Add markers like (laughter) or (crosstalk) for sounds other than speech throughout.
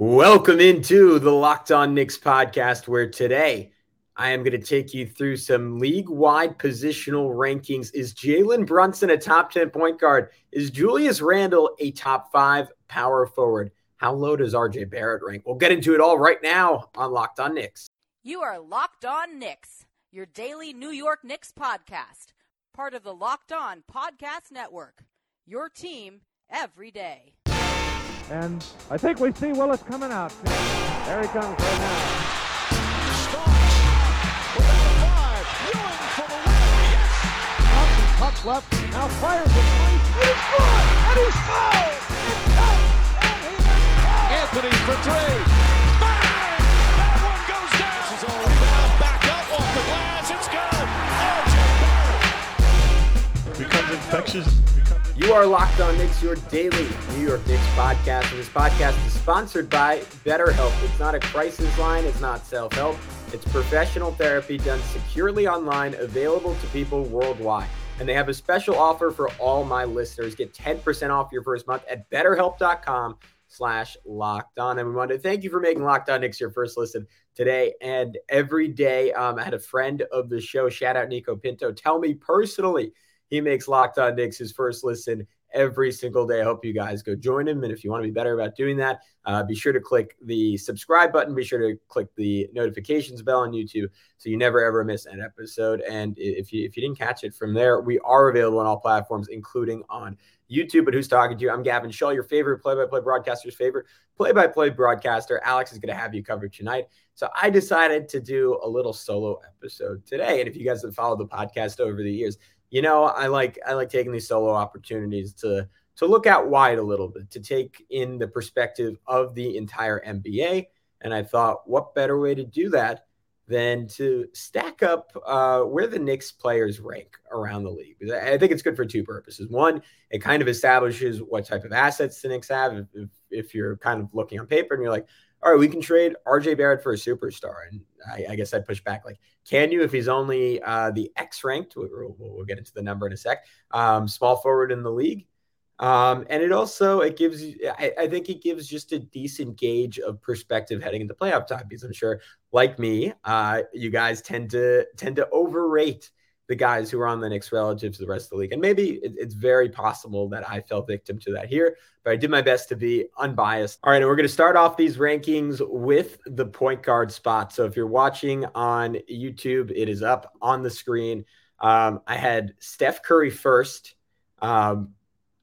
Welcome into the Locked On Knicks podcast, where today I am going to take you through some league wide positional rankings. Is Jalen Brunson a top 10 point guard? Is Julius Randle a top five power forward? How low does RJ Barrett rank? We'll get into it all right now on Locked On Knicks. You are Locked On Knicks, your daily New York Knicks podcast, part of the Locked On Podcast Network. Your team every day. And I think we see Willis coming out. There he comes right now. Puck left, now fires it. And he's good! And he's fouled! It's out! And he is Anthony for three. Bang! That one goes down. This is all rebound. Back up off the glass. It's good. RJ Barrett. Becomes infectious. You are Locked On Knicks, your daily New York Knicks podcast. And this podcast is sponsored by BetterHelp. It's not a crisis line, it's not self help, it's professional therapy done securely online, available to people worldwide. And they have a special offer for all my listeners. Get 10% off your first month at betterhelp.com slash locked on. And we want to thank you for making Locked On Knicks your first listen today and every day. Um, I had a friend of the show, shout out Nico Pinto, tell me personally he makes Locked On Knicks his first listen every single day. I hope you guys go join him. And if you want to be better about doing that, uh, be sure to click the subscribe button. Be sure to click the notifications bell on YouTube so you never ever miss an episode. And if you if you didn't catch it from there, we are available on all platforms, including on YouTube. But who's talking to you? I'm Gavin Schall, your favorite play-by-play broadcaster's favorite play-by-play broadcaster. Alex is going to have you covered tonight. So I decided to do a little solo episode today. And if you guys have followed the podcast over the years, you know, I like I like taking these solo opportunities to to look out wide a little bit, to take in the perspective of the entire NBA. And I thought, what better way to do that than to stack up uh, where the Knicks players rank around the league? I think it's good for two purposes. One, it kind of establishes what type of assets the Knicks have. If, if, if you're kind of looking on paper and you're like, all right, we can trade RJ Barrett for a superstar. And I, I guess I'd push back like, can you if he's only uh, the X ranked? We'll, we'll, get into the number in a sec. Um, small forward in the league. Um, and it also it gives I, I, think it gives just a decent gauge of perspective heading into playoff time because I'm sure like me, uh, you guys tend to tend to overrate the guys who are on the Knicks relative to the rest of the league. And maybe it, it's very possible that I fell victim to that here, but I did my best to be unbiased. All right, and we're going to start off these rankings with the point guard spot. So if you're watching on YouTube, it is up on the screen. Um, I had Steph Curry first. Um,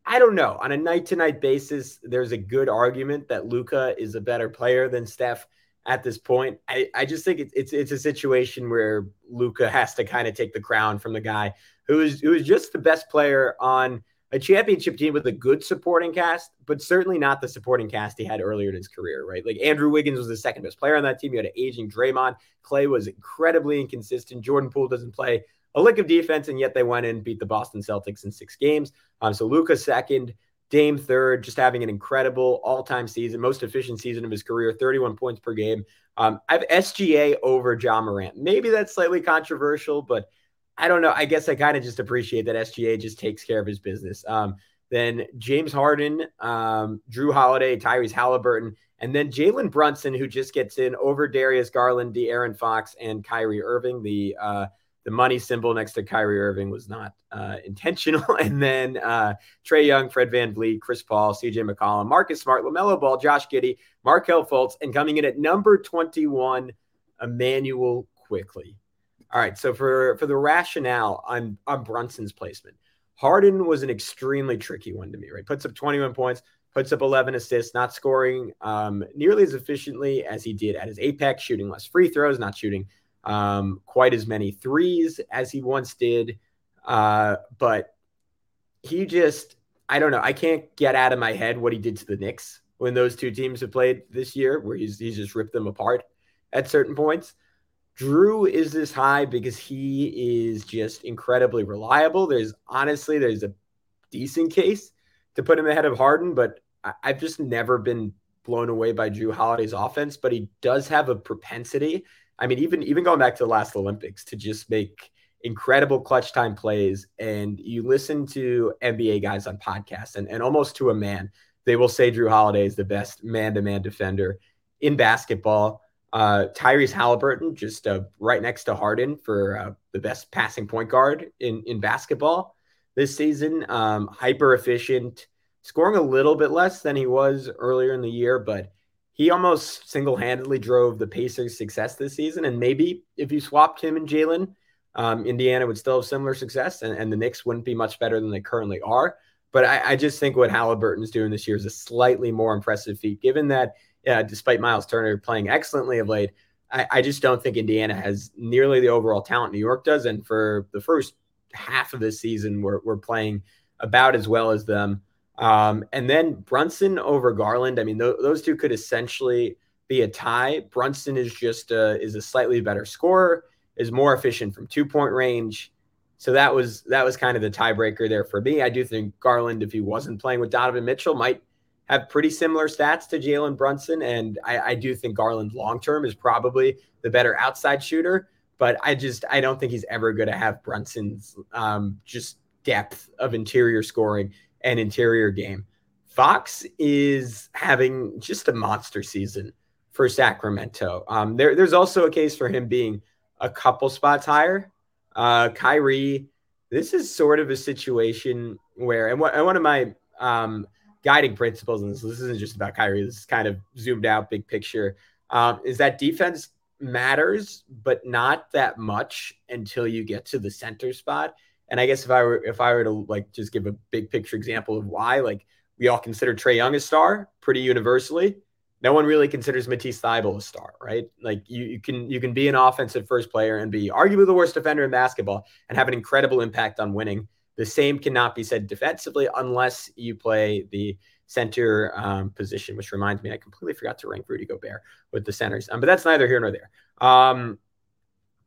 I don't know. On a night to night basis, there's a good argument that Luka is a better player than Steph at this point. I, I just think it's, it's it's a situation where Luka has to kind of take the crown from the guy who is who is just the best player on a championship team with a good supporting cast, but certainly not the supporting cast he had earlier in his career, right? Like Andrew Wiggins was the second best player on that team. You had an aging Draymond. Klay was incredibly inconsistent. Jordan Poole doesn't play a lick of defense, and yet they went and beat the Boston Celtics in six games. Um, so Luka second. Dame third, just having an incredible all-time season, most efficient season of his career, 31 points per game. Um, I have SGA over Ja Morant. Maybe that's slightly controversial, but I don't know. I guess I kind of just appreciate that SGA just takes care of his business. Um, then James Harden, um, Jrue Holiday, Tyrese Halliburton, and then Jalen Brunson, who just gets in over Darius Garland, De'Aaron Fox, and Kyrie Irving, the uh, the money symbol next to Kyrie Irving was not uh, intentional. (laughs) And then uh, Trae Young, Fred Van VanVleet, Chris Paul, CJ McCollum, Marcus Smart, LaMelo Ball, Josh Giddey, Markelle Fultz, and coming in at number 21, Immanuel Quickley. All right. So for, for the rationale on, on Brunson's placement, Harden was an extremely tricky one to me, right? Puts up 21 points, puts up 11 assists, not scoring um, nearly as efficiently as he did at his apex, shooting less free throws, not shooting um, quite as many threes as he once did. Uh, but he just, I don't know. I can't get out of my head what he did to the Knicks when those two teams have played this year, where he's, he's just ripped them apart at certain points. Jrue is this high because he is just incredibly reliable. There's honestly, there's a decent case to put him ahead of Harden, but I, I've just never been blown away by Jrue Holiday's offense, but he does have a propensity I mean, even even going back to the last Olympics to just make incredible clutch time plays. And you listen to NBA guys on podcasts, and, and almost to a man, they will say Jrue Holiday is the best man-to-man defender in basketball. Uh, Tyrese Halliburton just uh, right next to Harden for uh, the best passing point guard in in basketball this season. Um, hyper efficient, scoring a little bit less than he was earlier in the year, but he almost single handedly drove the Pacers' success this season. And maybe if you swapped him and Jalen, um, Indiana would still have similar success, and, and the Knicks wouldn't be much better than they currently are. But I, I just think what Halliburton's doing this year is a slightly more impressive feat, given that uh, despite Myles Turner playing excellently of late, I, I, just don't think Indiana has nearly the overall talent New York does. And for the first half of this season, we're, we're playing about as well as them. Um, and then Brunson over Garland. I mean, th- those two could essentially be a tie. Brunson is just a, is a slightly better scorer, is more efficient from two point range. So that was that was kind of the tiebreaker there for me. I do think Garland, if he wasn't playing with Donovan Mitchell, might have pretty similar stats to Jalen Brunson, and I, I do think Garland long term is probably the better outside shooter. But I just I don't think he's ever going to have Brunson's um, just depth of interior scoring and interior game. Fox is having just a monster season for Sacramento. Um, there, there's also a case for him being a couple spots higher. Uh, Kyrie, this is sort of a situation where, and, and one of my um, guiding principles, and this, this isn't just about Kyrie, this is kind of zoomed out, big picture, um, is that defense matters, but not that much until you get to the center spot. And I guess if I were if I were to like just give a big picture example of why, like we all consider Trae Young a star pretty universally. No one really considers Matisse Thybulle a star, right? Like you, you can you can be an offensive first player and be arguably the worst defender in basketball and have an incredible impact on winning. The same cannot be said defensively unless you play the center um, position, which reminds me, I completely forgot to rank Rudy Gobert with the centers. Um, but that's neither here nor there. Um,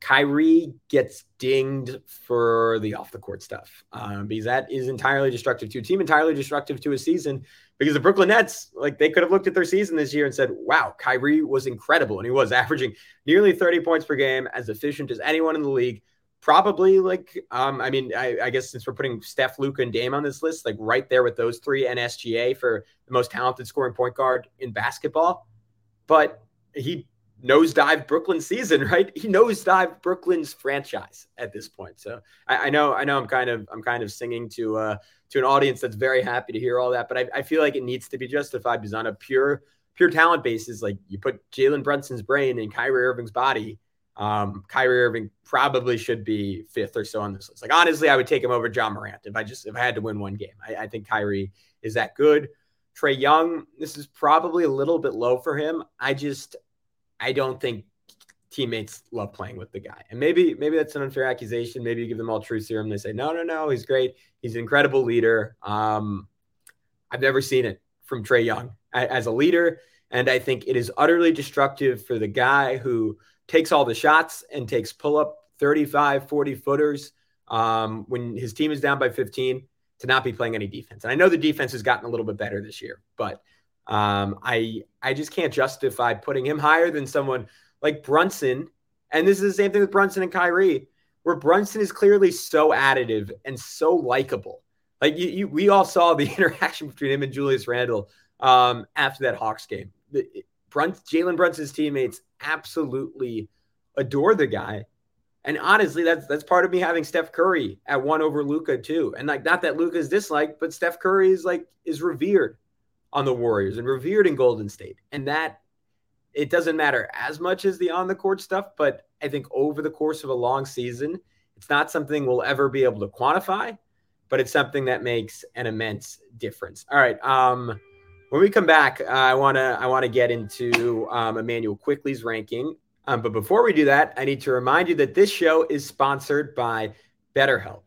Kyrie gets dinged for the off the court stuff um, because that is entirely destructive to a team, entirely destructive to a season. Because the Brooklyn Nets, like they could have looked at their season this year and said, wow, Kyrie was incredible. And he was (laughs) averaging nearly 30 points per game, as efficient as anyone in the league. Probably like, um, I mean, I, I guess since we're putting Steph, Luka, and Dame on this list, like right there with those three and SGA for the most talented scoring point guard in basketball. But he nosedive Brooklyn season, right? He nosedive Brooklyn's franchise at this point. So I, I, know, I know, I'm kind of, I'm kind of singing to uh, to an audience that's very happy to hear all that, but I, I feel like it needs to be justified because on a pure, pure talent basis, like you put Jalen Brunson's brain in Kyrie Irving's body. Um, Kyrie Irving probably should be fifth or so on this list. Like honestly, I would take him over Ja Morant if I just if I had to win one game. I, I think Kyrie is that good. Trae Young, this is probably a little bit low for him. I just I don't think teammates love playing with the guy. And maybe maybe that's an unfair accusation. Maybe you give them all true serum. They say, no, no, no, he's great. He's an incredible leader. Um, I've never seen it from Trae Young as a leader. And I think it is utterly destructive for the guy who takes all the shots and takes pull up 35, 40 footers um, when his team is down by 15 to not be playing any defense. And I know the defense has gotten a little bit better this year, but um, I I just can't justify putting him higher than someone like Brunson. And this is the same thing with Brunson and Kyrie, where Brunson is clearly so additive and so likable. Like you, you, we all saw the (laughs) interaction between him and Julius Randle um, after that Hawks game. The, Bruns, Jalen Brunson's teammates absolutely adore the guy. And honestly, that's that's part of me having Steph Curry at one over Luka too. And like not that Luka's disliked, but Steph Curry is like is revered on the Warriors and revered in Golden State. And that it doesn't matter as much as the on the court stuff, but I think over the course of a long season, it's not something we'll ever be able to quantify, but it's something that makes an immense difference. All right. Um, when we come back, uh, I want to I want to get into um, Immanuel Quickley's ranking. Um, but before we do that, I need to remind you that this show is sponsored by BetterHelp.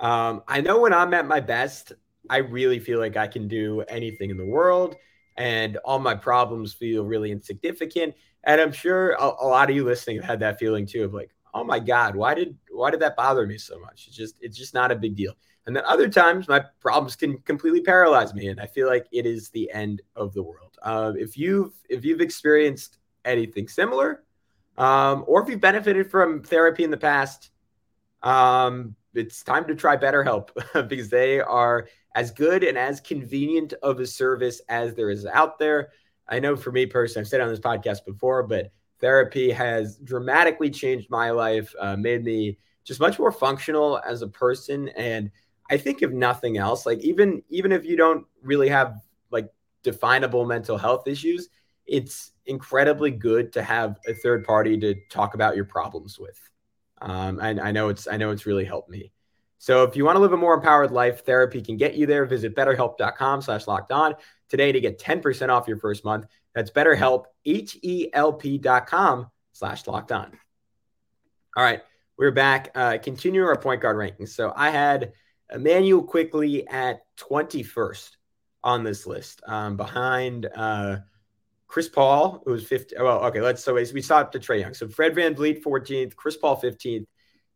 Um, I know when I'm at my best, I really feel like I can do anything in the world and all my problems feel really insignificant. And I'm sure a, a, lot of you listening have had that feeling too of like, oh my God, why did why did that bother me so much? It's just it's just not a big deal. And then other times my problems can completely paralyze me, and I feel like it is the end of the world. Uh, if you've if you've experienced anything similar, um, or if you've benefited from therapy in the past, um, it's time to try BetterHelp (laughs) because they are as good and as convenient of a service as there is out there. I know for me personally, I've said on this podcast before, but therapy has dramatically changed my life, uh, made me just much more functional as a person. And I think if nothing else, like even even if you don't really have like definable mental health issues, it's incredibly good to have a third party to talk about your problems with. Um, I, I know it's I know it's really helped me. So if you want to live a more empowered life, therapy can get you there. Visit betterhelp.com slash locked on today to get 10% off your first month. That's betterhelp, H-E-L-P dot com slash locked on. All right, we're back. Uh, continue our point guard rankings. So I had Immanuel Quickley at 21st on this list, um, behind uh, Chris Paul, who was 50. Well, okay, let's so we stopped to Trae Young. So Fred VanVleet, 14th, Chris Paul, 15th,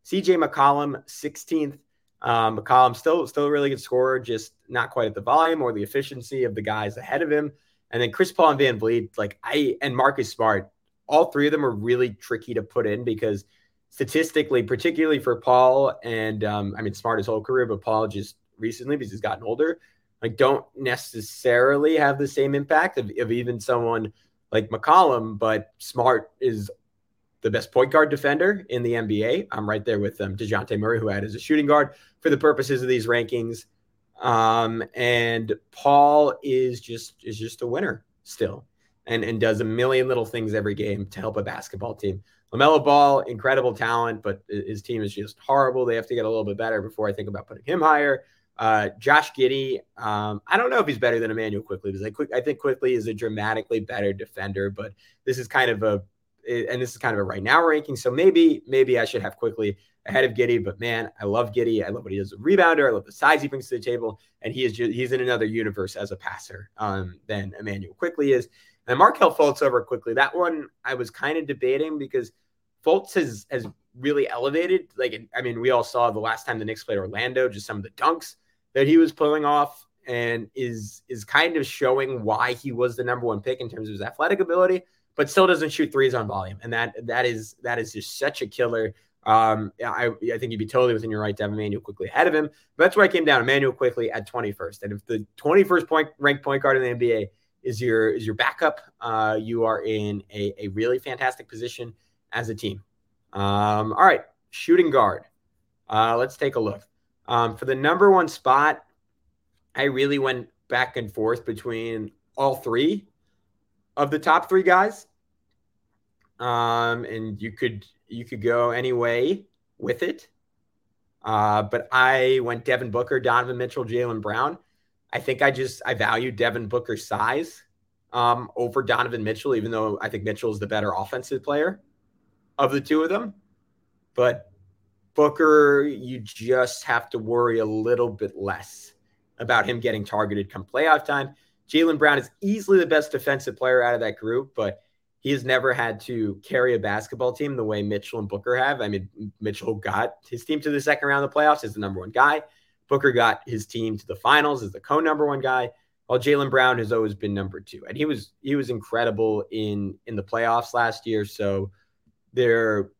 CJ McCollum, 16th. Um, McCollum still still a really good scorer, just not quite at the volume or the efficiency of the guys ahead of him. And then Chris Paul and VanVleet, like I and Marcus Smart, all three of them are really tricky to put in because statistically, particularly for Paul and um, I mean Smart his whole career, but Paul just recently because he's gotten older, like don't necessarily have the same impact of, of even someone like McCollum, but Smart is the best point guard defender in the NBA. I'm right there with um, Dejounte Murray, who I had as a shooting guard for the purposes of these rankings. Um, and Paul is just is just a winner still, and and does a million little things every game to help a basketball team. LaMelo Ball, incredible talent, but his team is just horrible. They have to get a little bit better before I think about putting him higher. Uh, Josh Giddey, um, I don't know if he's better than Immanuel Quickley because I, quick, I think Quickley is a dramatically better defender, but this is kind of a and this is kind of a right now ranking. So maybe maybe I should have Quickley ahead of Giddey. But man, I love Giddey. I love what he does as a rebounder. I love the size he brings to the table, and he is just, he's in another universe as a passer um, than Immanuel Quickley is. And Markelle Fultz over Quickley. That one I was kind of debating because Fultz has has really elevated. Like I mean, we all saw the last time the Knicks played Orlando, just some of the dunks that he was pulling off and is is kind of showing why he was the number one pick in terms of his athletic ability but still doesn't shoot threes on volume. And that that is that is just such a killer. Um, I, I think you'd be totally within your right to have Immanuel Quickley ahead of him. But that's where I came down. Immanuel Quickley at 21st. And if the 21st point ranked point guard in the NBA is your is your backup, uh, you are in a, a really fantastic position as a team. Um, all right, shooting guard. Uh, let's take a look. Um, for the number one spot, I really went back and forth between all three of the top three guys. Um, and you could you could go any way with it. Uh, but I went Devin Booker, Donovan Mitchell, Jaylen Brown. I think I just I value Devin Booker's size um, over Donovan Mitchell, even though I think Mitchell is the better offensive player of the two of them. But Booker, you just have to worry a little bit less about him getting targeted come playoff time. Jaylen Brown is easily the best defensive player out of that group, but he has never had to carry a basketball team the way Mitchell and Booker have. I mean, Mitchell got his team to the second round of the playoffs as the number one guy. Booker got his team to the finals as the co number one guy, while Jaylen Brown has always been number two. And he was he was incredible in in the playoffs last year. So they're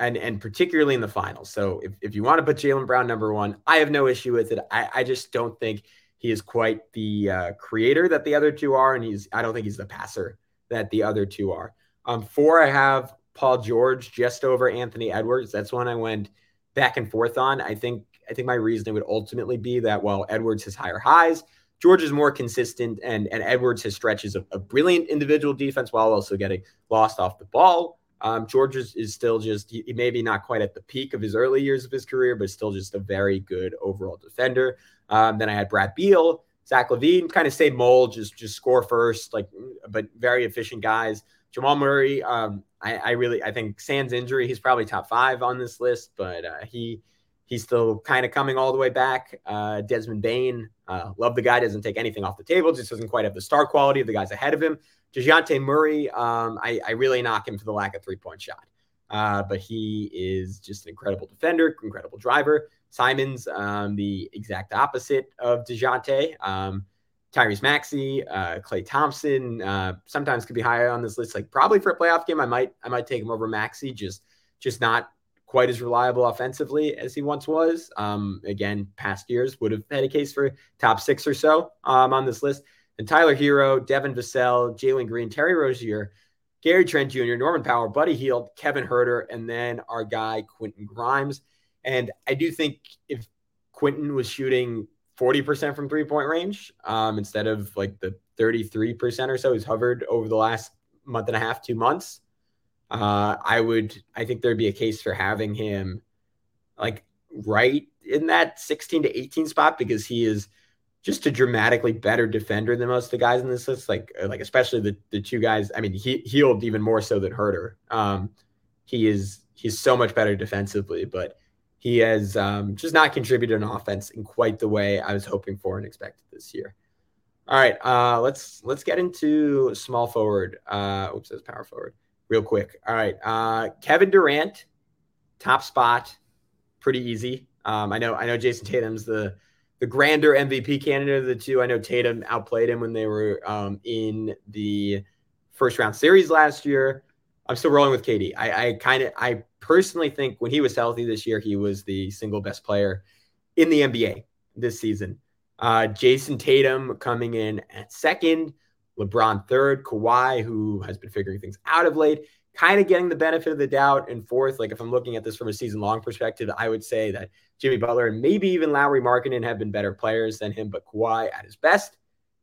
and and particularly in the finals. So if, if you want to put Jaylen Brown number one, I have no issue with it. I, I just don't think he is quite the uh, creator that the other two are, and he's I don't think he's the passer that the other two are. Um, four, I have Paul George just over Anthony Edwards. That's one I went back and forth on. I think I think my reasoning would ultimately be that while Edwards has higher highs, George is more consistent, and and Edwards has stretches of a brilliant individual defense while also getting lost off the ball. Um, George is, is still just he, maybe not quite at the peak of his early years of his career, but still just a very good overall defender. Um, then I had Brad Beal, Zach LaVine, kind of same mold, just just score first, like but very efficient guys. Jamal Murray, um, I, I, really I think Sans injury, he's probably top five on this list, but uh, he he's still kind of coming all the way back. Uh, Desmond Bane, uh, love the guy, doesn't take anything off the table, just doesn't quite have the star quality of the guys ahead of him. Dejounte Murray, um, I, I, really knock him for the lack of three point shot. Uh, but he is just an incredible defender, incredible driver. Simons, um, the exact opposite of DeJounte. Um, Tyrese Maxey, uh, Klay Thompson, uh, sometimes could be higher on this list. Like probably for a playoff game, I might I might take him over Maxey. Just just not quite as reliable offensively as he once was. Um, again, past years would have had a case for top six or so um, on this list. And Tyler Herro, Devin Vassell, Jalen Green, Terry Rozier, Gary Trent Jr., Norman Powell, Buddy Hield, Kevin Huerter, and then our guy Quentin Grimes. And I do think if Quentin was shooting 40% from three point range um, instead of like the 33% or so he's hovered over the last month and a half, two months, uh, I would, I think there'd be a case for having him like right in that 16 to 18 spot because he is just a dramatically better defender than most of the guys in this list. Like, uh, like especially the the two guys. I mean, he healed even more so than Huerter. Um, he is he's so much better defensively, but he has um, just not contributed an offense in quite the way I was hoping for and expected this year. All right, uh, let's let's get into small forward. Uh, oops, that's power forward real quick. All right. Uh, Kevin Durant, top spot, pretty easy. Um, I know I know Jayson Tatum's the the grander MVP candidate of the two. I know Tatum outplayed him when they were um, in the first round series last year. I'm still rolling with KD. I, I kind of I personally think when he was healthy this year, he was the single best player in the NBA this season. Uh, Jayson Tatum coming in at second. LeBron third, Kawhi, who has been figuring things out of late, kind of getting the benefit of the doubt. And fourth, like if I'm looking at this from a season long perspective, I would say that Jimmy Butler and maybe even Lauri Markkanen have been better players than him, but Kawhi at his best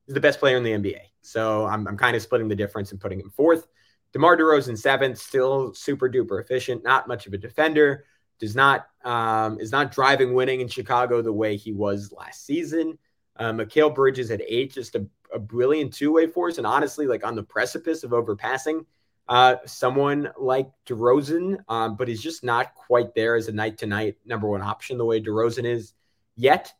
is the best player in the NBA. So I'm, I'm kind of splitting the difference and putting him fourth. DeMar DeRozan seventh, still super duper efficient, not much of a defender, does not um, is not driving winning in Chicago the way he was last season. Uh, Mikal Bridges at eight, just a a brilliant two way force, and honestly, like on the precipice of overpassing uh, someone like DeRozan, um, but he's just not quite there as a night to night number one option the way DeRozan is yet.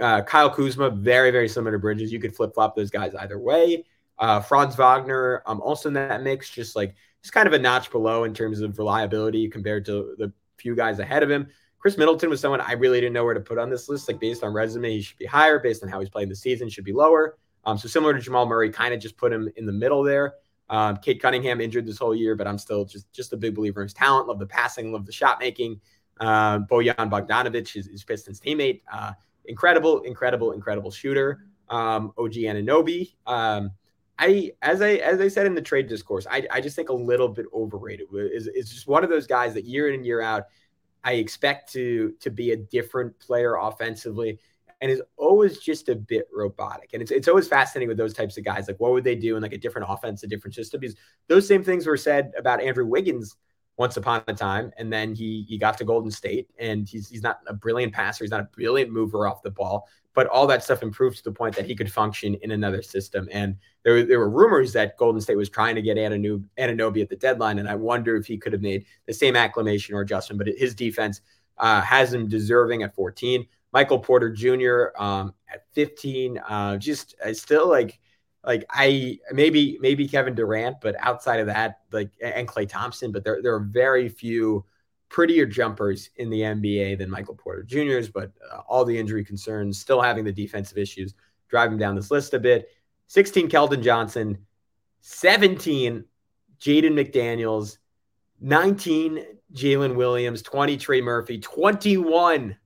Uh, Kyle Kuzma, very, very similar to Bridges. You could flip flop those guys either way. Uh, Franz Wagner, um, also in that mix, just like just kind of a notch below in terms of reliability compared to the few guys ahead of him. Khris Middleton was someone I really didn't know where to put on this list. Like based on resume, he should be higher. Based on how he's playing the season, should be lower. Um, so similar to Jamal Murray, kind of just put him in the middle there. Um, Cade Cunningham injured this whole year, but I'm still just just a big believer in his talent. Love the passing, love the shot making. Uh, Bojan Bogdanovic, his, his Pistons teammate, uh, incredible, incredible, incredible shooter. Um, OG Anunoby. Um, I as I as I said in the trade discourse, I, I just think a little bit overrated. Is is just one of those guys that year in and year out, I expect to to be a different player offensively and is always just a bit robotic. And it's it's always fascinating with those types of guys. Like, what would they do in like a different offense, a different system? Because those same things were said about Andrew Wiggins once upon a time, and then he he got to Golden State, and he's he's not a brilliant passer, he's not a brilliant mover off the ball, but all that stuff improved to the point that he could function in another system. And there, there were rumors that Golden State was trying to get Anunoby at the deadline, and I wonder if he could have made the same acclamation or adjustment. But his defense uh, has him deserving at 14. Michael Porter Jr. Um, at 15. Uh, just I still like like I maybe maybe Kevin Durant, but outside of that, like and Klay Thompson, but there there are very few prettier jumpers in the NBA than Michael Porter Jr.'s. But uh, all the injury concerns, still having the defensive issues, driving down this list a bit. 16 Keldon Johnson, 17 Jaden McDaniels, 19 Jalen Williams, 20 Trey Murphy, 21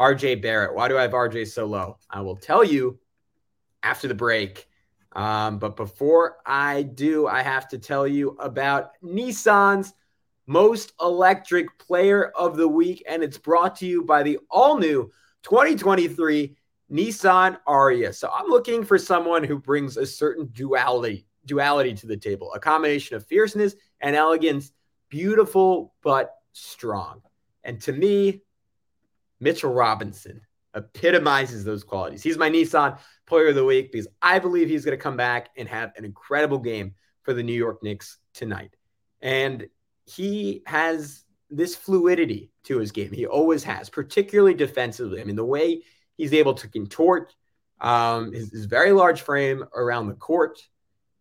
RJ Barrett. Why do I have RJ so low? I will tell you after the break. Um, but before I do, I have to tell you about Nissan's most electric player of the week. And it's brought to you by the all new 2023 Nissan Ariya. So I'm looking for someone who brings a certain duality, duality to the table, a combination of fierceness and elegance, beautiful but strong. And to me, Mitchell Robinson epitomizes those qualities. He's my Nissan player of the week because I believe he's going to come back and have an incredible game for the New York Knicks tonight. And he has this fluidity to his game. He always has, particularly defensively. I mean, the way he's able to contort um, his, his very large frame around the court.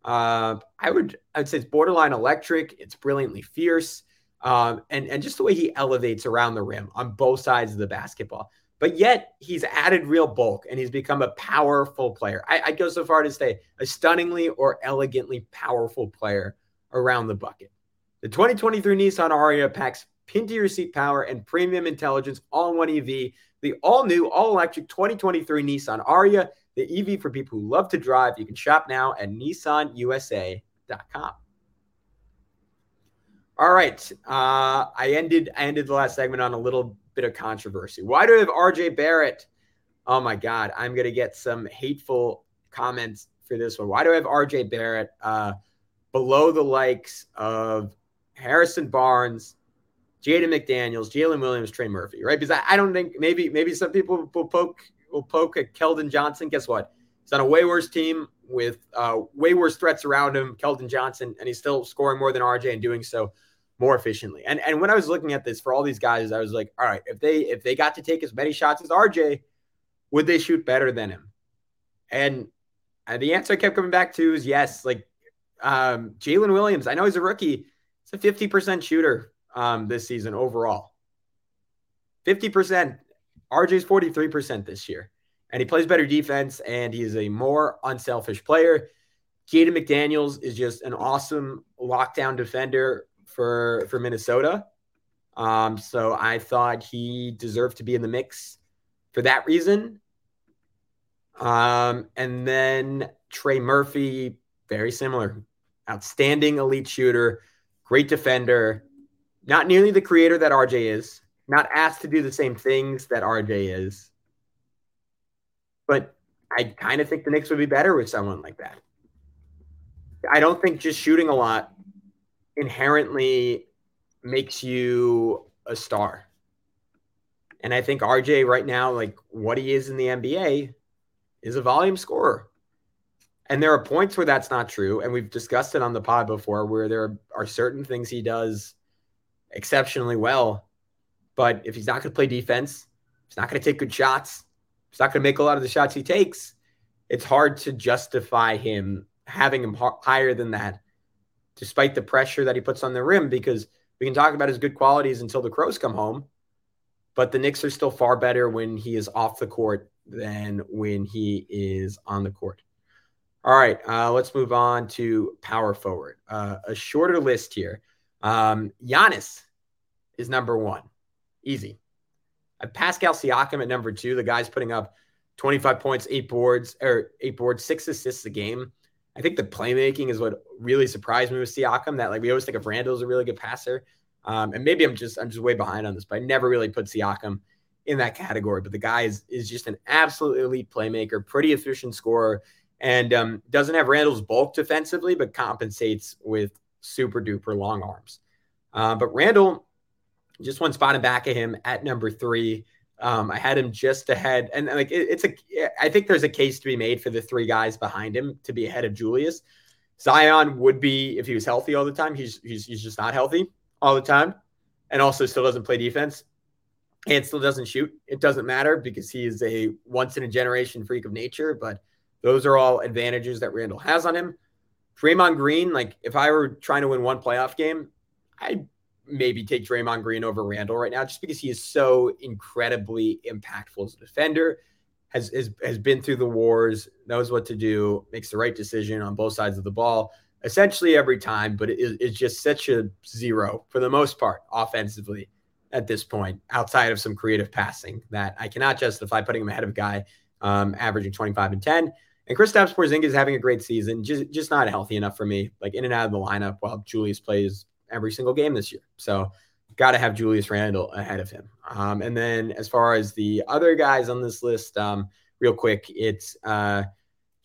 Uh, I would I would say it's borderline electric. It's brilliantly fierce um, and and just the way he elevates around the rim on both sides of the basketball. But yet he's added real bulk and he's become a powerful player. I, I'd go so far to say a stunningly or elegantly powerful player around the bucket. The 2023 Nissan Ariya packs pin to your seat power, and premium intelligence all in one EV. The all new, all electric 2023 Nissan Ariya, the EV for people who love to drive. You can shop now at nissanusa.com. All right. Uh, I ended I ended the last segment on a little bit of controversy. Why do we have RJ Barrett? Oh my God, I'm gonna get some hateful comments for this one. Why do I have RJ Barrett uh, below the likes of Harrison Barnes, Jaden McDaniels, Jalen Williams, Trey Murphy, right? Because I, I, don't think maybe maybe some people will poke will poke at Keldon Johnson. Guess what? He's on a way worse team with uh, way worse threats around him, Keldon Johnson, and he's still scoring more than RJ and doing so more efficiently. And and when I was looking at this for all these guys, I was like, all right, if they if they got to take as many shots as RJ, would they shoot better than him? And, and the answer I kept coming back to is yes. Like um, Jalen Williams, I know he's a rookie. He's a 50% shooter um, this season overall. 50%. RJ's 43% this year. And he plays better defense and he's a more unselfish player. Jaden McDaniels is just an awesome lockdown defender for for Minnesota. Um, so I thought he deserved to be in the mix for that reason. Um, and then Trey Murphy, very similar, outstanding elite shooter, great defender, not nearly the creator that RJ is, not asked to do the same things that RJ is. But I kind of think the Knicks would be better with someone like that. I don't think just shooting a lot inherently makes you a star. And I think RJ right now, like what he is in the NBA, is a volume scorer. And there are points where that's not true. And we've discussed it on the pod before where there are certain things he does exceptionally well. But if he's not going to play defense, he's not going to take good shots, he's not going to make a lot of the shots he takes, it's hard to justify him having him higher than that despite the pressure that he puts on the rim, because we can talk about his good qualities until the Crows come home. But the Knicks are still far better when he is off the court than when he is on the court. All right, uh, let's move on to power forward. Uh, a shorter list here. Um, Giannis is number one. Easy. Uh, Pascal Siakam at number two. The guy's putting up 25 points, eight boards, or eight boards, six assists a game. I think the playmaking is what really surprised me with Siakam. That like we always think of Randle as a really good passer, um, and maybe I'm just I'm just way behind on this, but I never really put Siakam in that category. But the guy is is just an absolute elite playmaker, pretty efficient scorer, and um, doesn't have Randle's bulk defensively, but compensates with super duper long arms. Uh, but Randle, just one spot in back of him at number three. Um, I had him just ahead, and like it, it's a. I think there's a case to be made for the three guys behind him to be ahead of Julius. Zion would be if he was healthy all the time. He's he's he's just not healthy all the time, and also still doesn't play defense, and still doesn't shoot. It doesn't matter because he is a once in a generation freak of nature. But those are all advantages that Randle has on him. Draymond Green, like if I were trying to win one playoff game, I'd maybe take Draymond Green over Randle right now, just because he is so incredibly impactful as a defender, has, has has been through the wars, knows what to do, makes the right decision on both sides of the ball, essentially every time. But it, it's just such a zero for the most part offensively at this point, outside of some creative passing that I cannot justify putting him ahead of a guy um, averaging 25 and 10. And Kristaps Porzingis is having a great season, just just not healthy enough for me, like in and out of the lineup while Julius plays every single game this year. So got to have Julius Randle ahead of him. Um, and then as far as the other guys on this list, um, real quick, it's uh,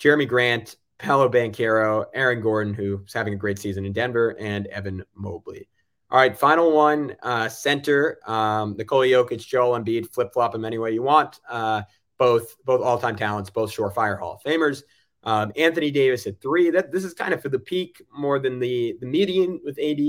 Jerami Grant, Paolo Banchero, Aaron Gordon, who's having a great season in Denver, and Evan Mobley. All right, final one, uh, center, um, Nikola Jokic, Joel Embiid, flip flop them any way you want. Uh, both both all time talents, both surefire Hall of Famers. Um, Anthony Davis at three. That this is kind of for the peak more than the the median with AD.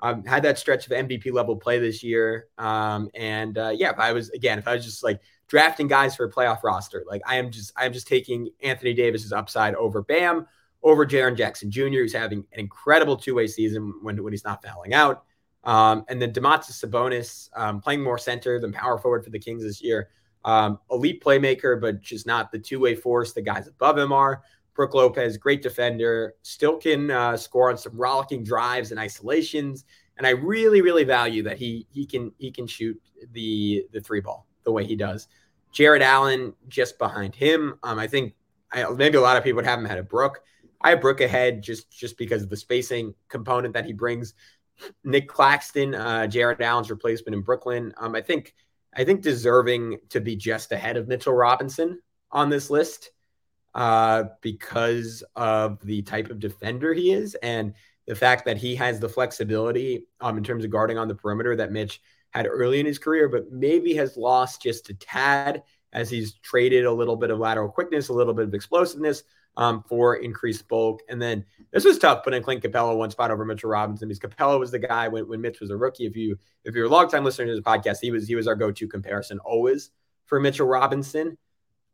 Um, had that stretch of MVP level play this year. Um, and uh, yeah, if I was again, if I was just like drafting guys for a playoff roster, like I am just I am just taking Anthony Davis's upside over Bam, over Jaren Jackson Jr., who's having an incredible two way season when when he's not fouling out. Um, and then Domantas Sabonis um, playing more center than power forward for the Kings this year. Um, elite playmaker, but just not the two way force the guys above him are. Brook Lopez, great defender, still can uh, score on some rollicking drives and isolations, and I really, really value that he he can he can shoot the the three ball the way he does. Jarrett Allen just behind him. Um, I think I, maybe a lot of people would have him ahead of Brook. I have Brook ahead just just because of the spacing component that he brings. Nic Claxton, uh, Jarrett Allen's replacement in Brooklyn. Um, I think I think deserving to be just ahead of Mitchell Robinson on this list uh, because of the type of defender he is and the fact that he has the flexibility um, in terms of guarding on the perimeter that Mitch had early in his career, but maybe has lost just a tad as he's traded a little bit of lateral quickness, a little bit of explosiveness um, for increased bulk. And then this was tough putting Clint Capela one spot over Mitchell Robinson because Capela was the guy when, when Mitch was a rookie. If you if you're a long time listener to this podcast, he was he was our go to comparison always for Mitchell Robinson.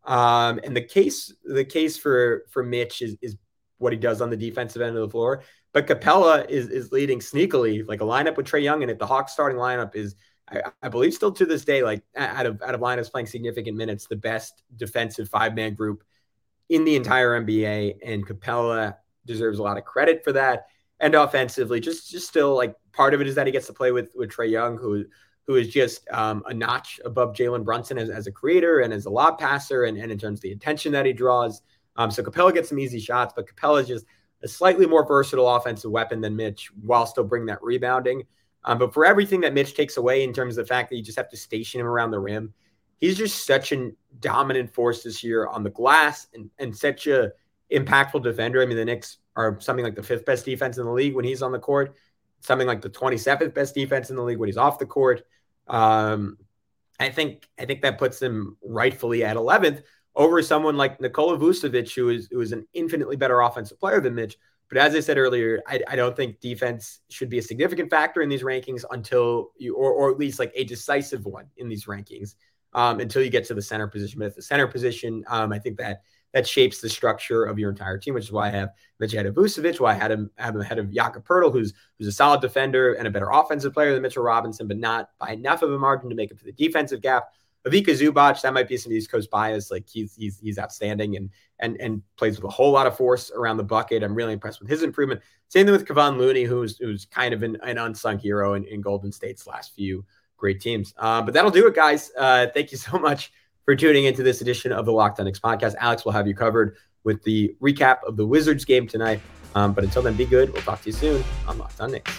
Um, and the case the case for for Mitch is is what he does on the defensive end of the floor. But Capela is is leading sneakily, like a lineup with Trae Young in it. The Hawks starting lineup is, I, I, believe, still to this day, like out of out of lineups playing significant minutes, the best defensive five man group in the entire NBA. And Capela deserves a lot of credit for that. And offensively, just just still like part of it is that he gets to play with with Trae Young, who who is just um, a notch above Jalen Brunson as, as a creator and as a lob passer, and, and in terms of the attention that he draws. Um, so Capela gets some easy shots, but Capela is just a slightly more versatile offensive weapon than Mitch while still bringing that rebounding. Um, but for everything that Mitch takes away in terms of the fact that you just have to station him around the rim, he's just such a dominant force this year on the glass and, and such a impactful defender. I mean, the Knicks are something like the fifth best defense in the league when he's on the court, something like the 27th best defense in the league when he's off the court. Um, I think I think that puts him rightfully at 11th over someone like Nikola Vucevic, who is who is an infinitely better offensive player than Mitch. But as I said earlier, I, I, don't think defense should be a significant factor in these rankings until you, or, or at least like a decisive one in these rankings um, until you get to the center position. But at the center position, um, I think that that shapes the structure of your entire team, which is why I have Mitch ahead of Vucevic, why I had him have him ahead of Jakob Poeltl, who's who's a solid defender and a better offensive player than Mitchell Robinson, but not by enough of a margin to make up for the defensive gap. Ivica Zubac, that might be some East Coast bias. Like he's he's he's outstanding and and and plays with a whole lot of force around the bucket. I'm really impressed with his improvement. Same thing with Kevon Looney, who's who's kind of an, an unsung hero in, in Golden State's last few great teams. Uh, but that'll do it, guys. Uh, thank you (laughs) so much for tuning into this edition of the Locked On Knicks podcast. Alex will have you covered with the recap of the Wizards game tonight. Um, but until then, be good. We'll talk to you soon on Locked On Knicks.